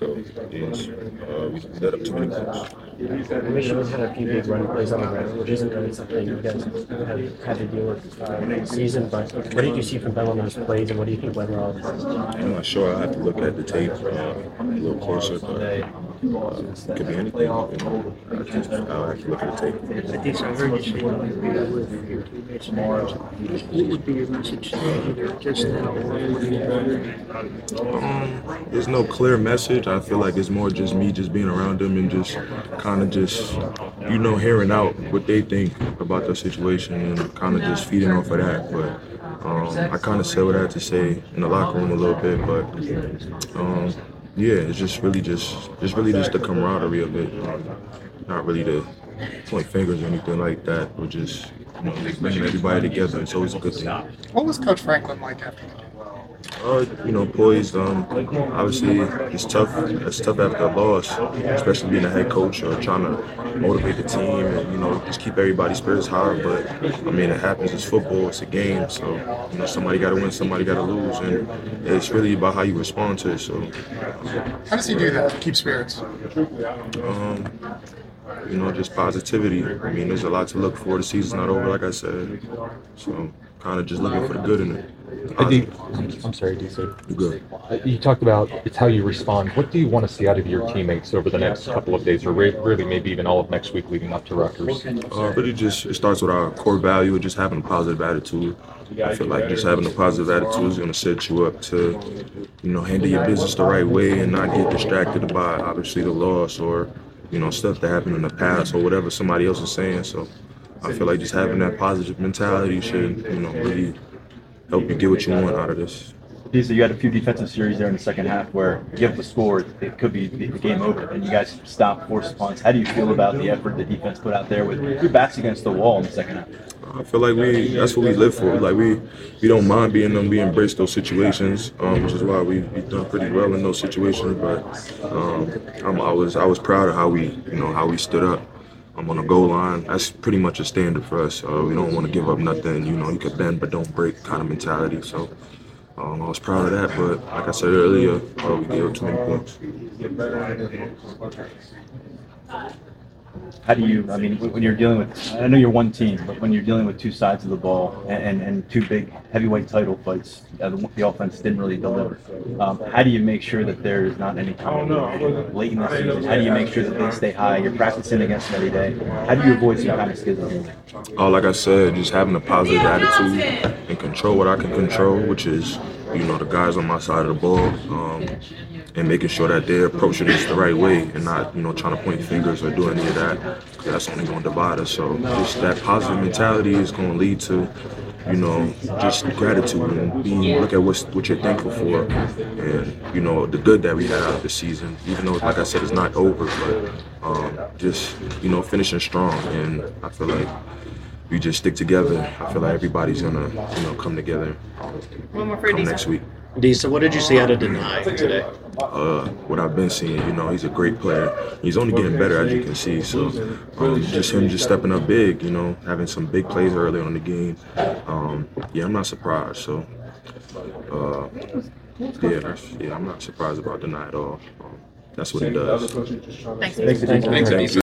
go is uh, we let up too many. Michigan's had a few big running plays on the ground, which isn't really something you guys have had to deal with uh, this season. But what did you see from those plays, and what do you think went wrong? I'm not sure. I have to look at the tape uh, a little closer, but could be anything. You know, I just, I'll have to look at the tape. I think I heard you say you would be with your teammates tomorrow. What would be your message either just now or when you Um, there's no clear message. I feel like it's more just me just being around them and just kind of just, you know, hearing out what they think about the situation and kind of just feeding off of that. But um, I kind of said what I had to say in the locker room a little bit, but um, yeah, it's just really just, just really just the camaraderie of it. Not really to point fingers or anything like that, but just, you know, bringing everybody together. It's always a good thing. What was Coach Franklin like after the game? Uh, you know, poised. Um, obviously, it's tough. It's tough after a loss, especially being a head coach or trying to motivate the team and you know just keep everybody's spirits high. But I mean, it happens. It's football. It's a game. So you know, somebody got to win. Somebody got to lose, and it's really about how you respond to it. So, How does he do that? Keep spirits. um, you know, just positivity. I mean, there's a lot to look for. The season's not over, like I said. So, kind of just looking for the good in it. I think, I'm sorry, DC. You good? Uh, You talked about it's how you respond. What do you want to see out of your teammates over the next couple of days, or re- really maybe even all of next week leading up to Rutgers? Uh, really just it starts with our core value of just having a positive attitude. I feel like just having a positive attitude is going to set you up to, you know, handle your business the right way and not get distracted by obviously the loss or, you know, stuff that happened in the past or whatever somebody else is saying. So I feel like just having that positive mentality should, you know, really help you get what you want out of this. Lisa, you had a few defensive series there in the second half where you give the score, it could be the game over, and you guys stop forced punts. How do you feel about the effort the defense put out there with your backs against the wall in the second half? I feel like we that's what we live for. Like we we don't mind being them, we embrace those situations, um, which is why we we done pretty well in those situations. But um, I'm, I was I was proud of how we you know how we stood up. I'm on the goal line. That's pretty much a standard for us. Uh, we don't want to give up nothing. You know, you can bend but don't break kind of mentality. So. Um, I was proud of that, but like I said earlier, uh, we gave up too many points. How do you, I mean, when you're dealing with, I know you're one team, but when you're dealing with two sides of the ball and, and, and two big heavyweight title fights, uh, the, the offense didn't really deliver. Um, how do you make sure that there is not any kind of late in the season? How do you make sure that they stay high? You're practicing against them every day. How do you avoid some kind of schism? Oh, like I said, just having a positive attitude and control what I can control, which is, you know, the guys on my side of the ball, um, and making sure that they're approaching this the right way and not, you know, trying to point fingers or do any of that. That's only going to divide us. So just that positive mentality is going to lead to, you know, just gratitude and being look at what's, what you're thankful for, and you know the good that we had out of the season. Even though, like I said, it's not over, but um, just you know finishing strong. And I feel like just stick together. I feel like everybody's gonna you know come together One more for come next week. D, so what did you see out of Dani today? uh, what I've been seeing. You know, he's a great player. He's only getting better, as you can see. So, um, just him just stepping up big. You know, having some big plays early on in the game. Um, yeah, I'm not surprised. So, uh, yeah, yeah, I'm not surprised about the at all. Um, that's what he does. Thanks. Thanks, Adisa. Thanks,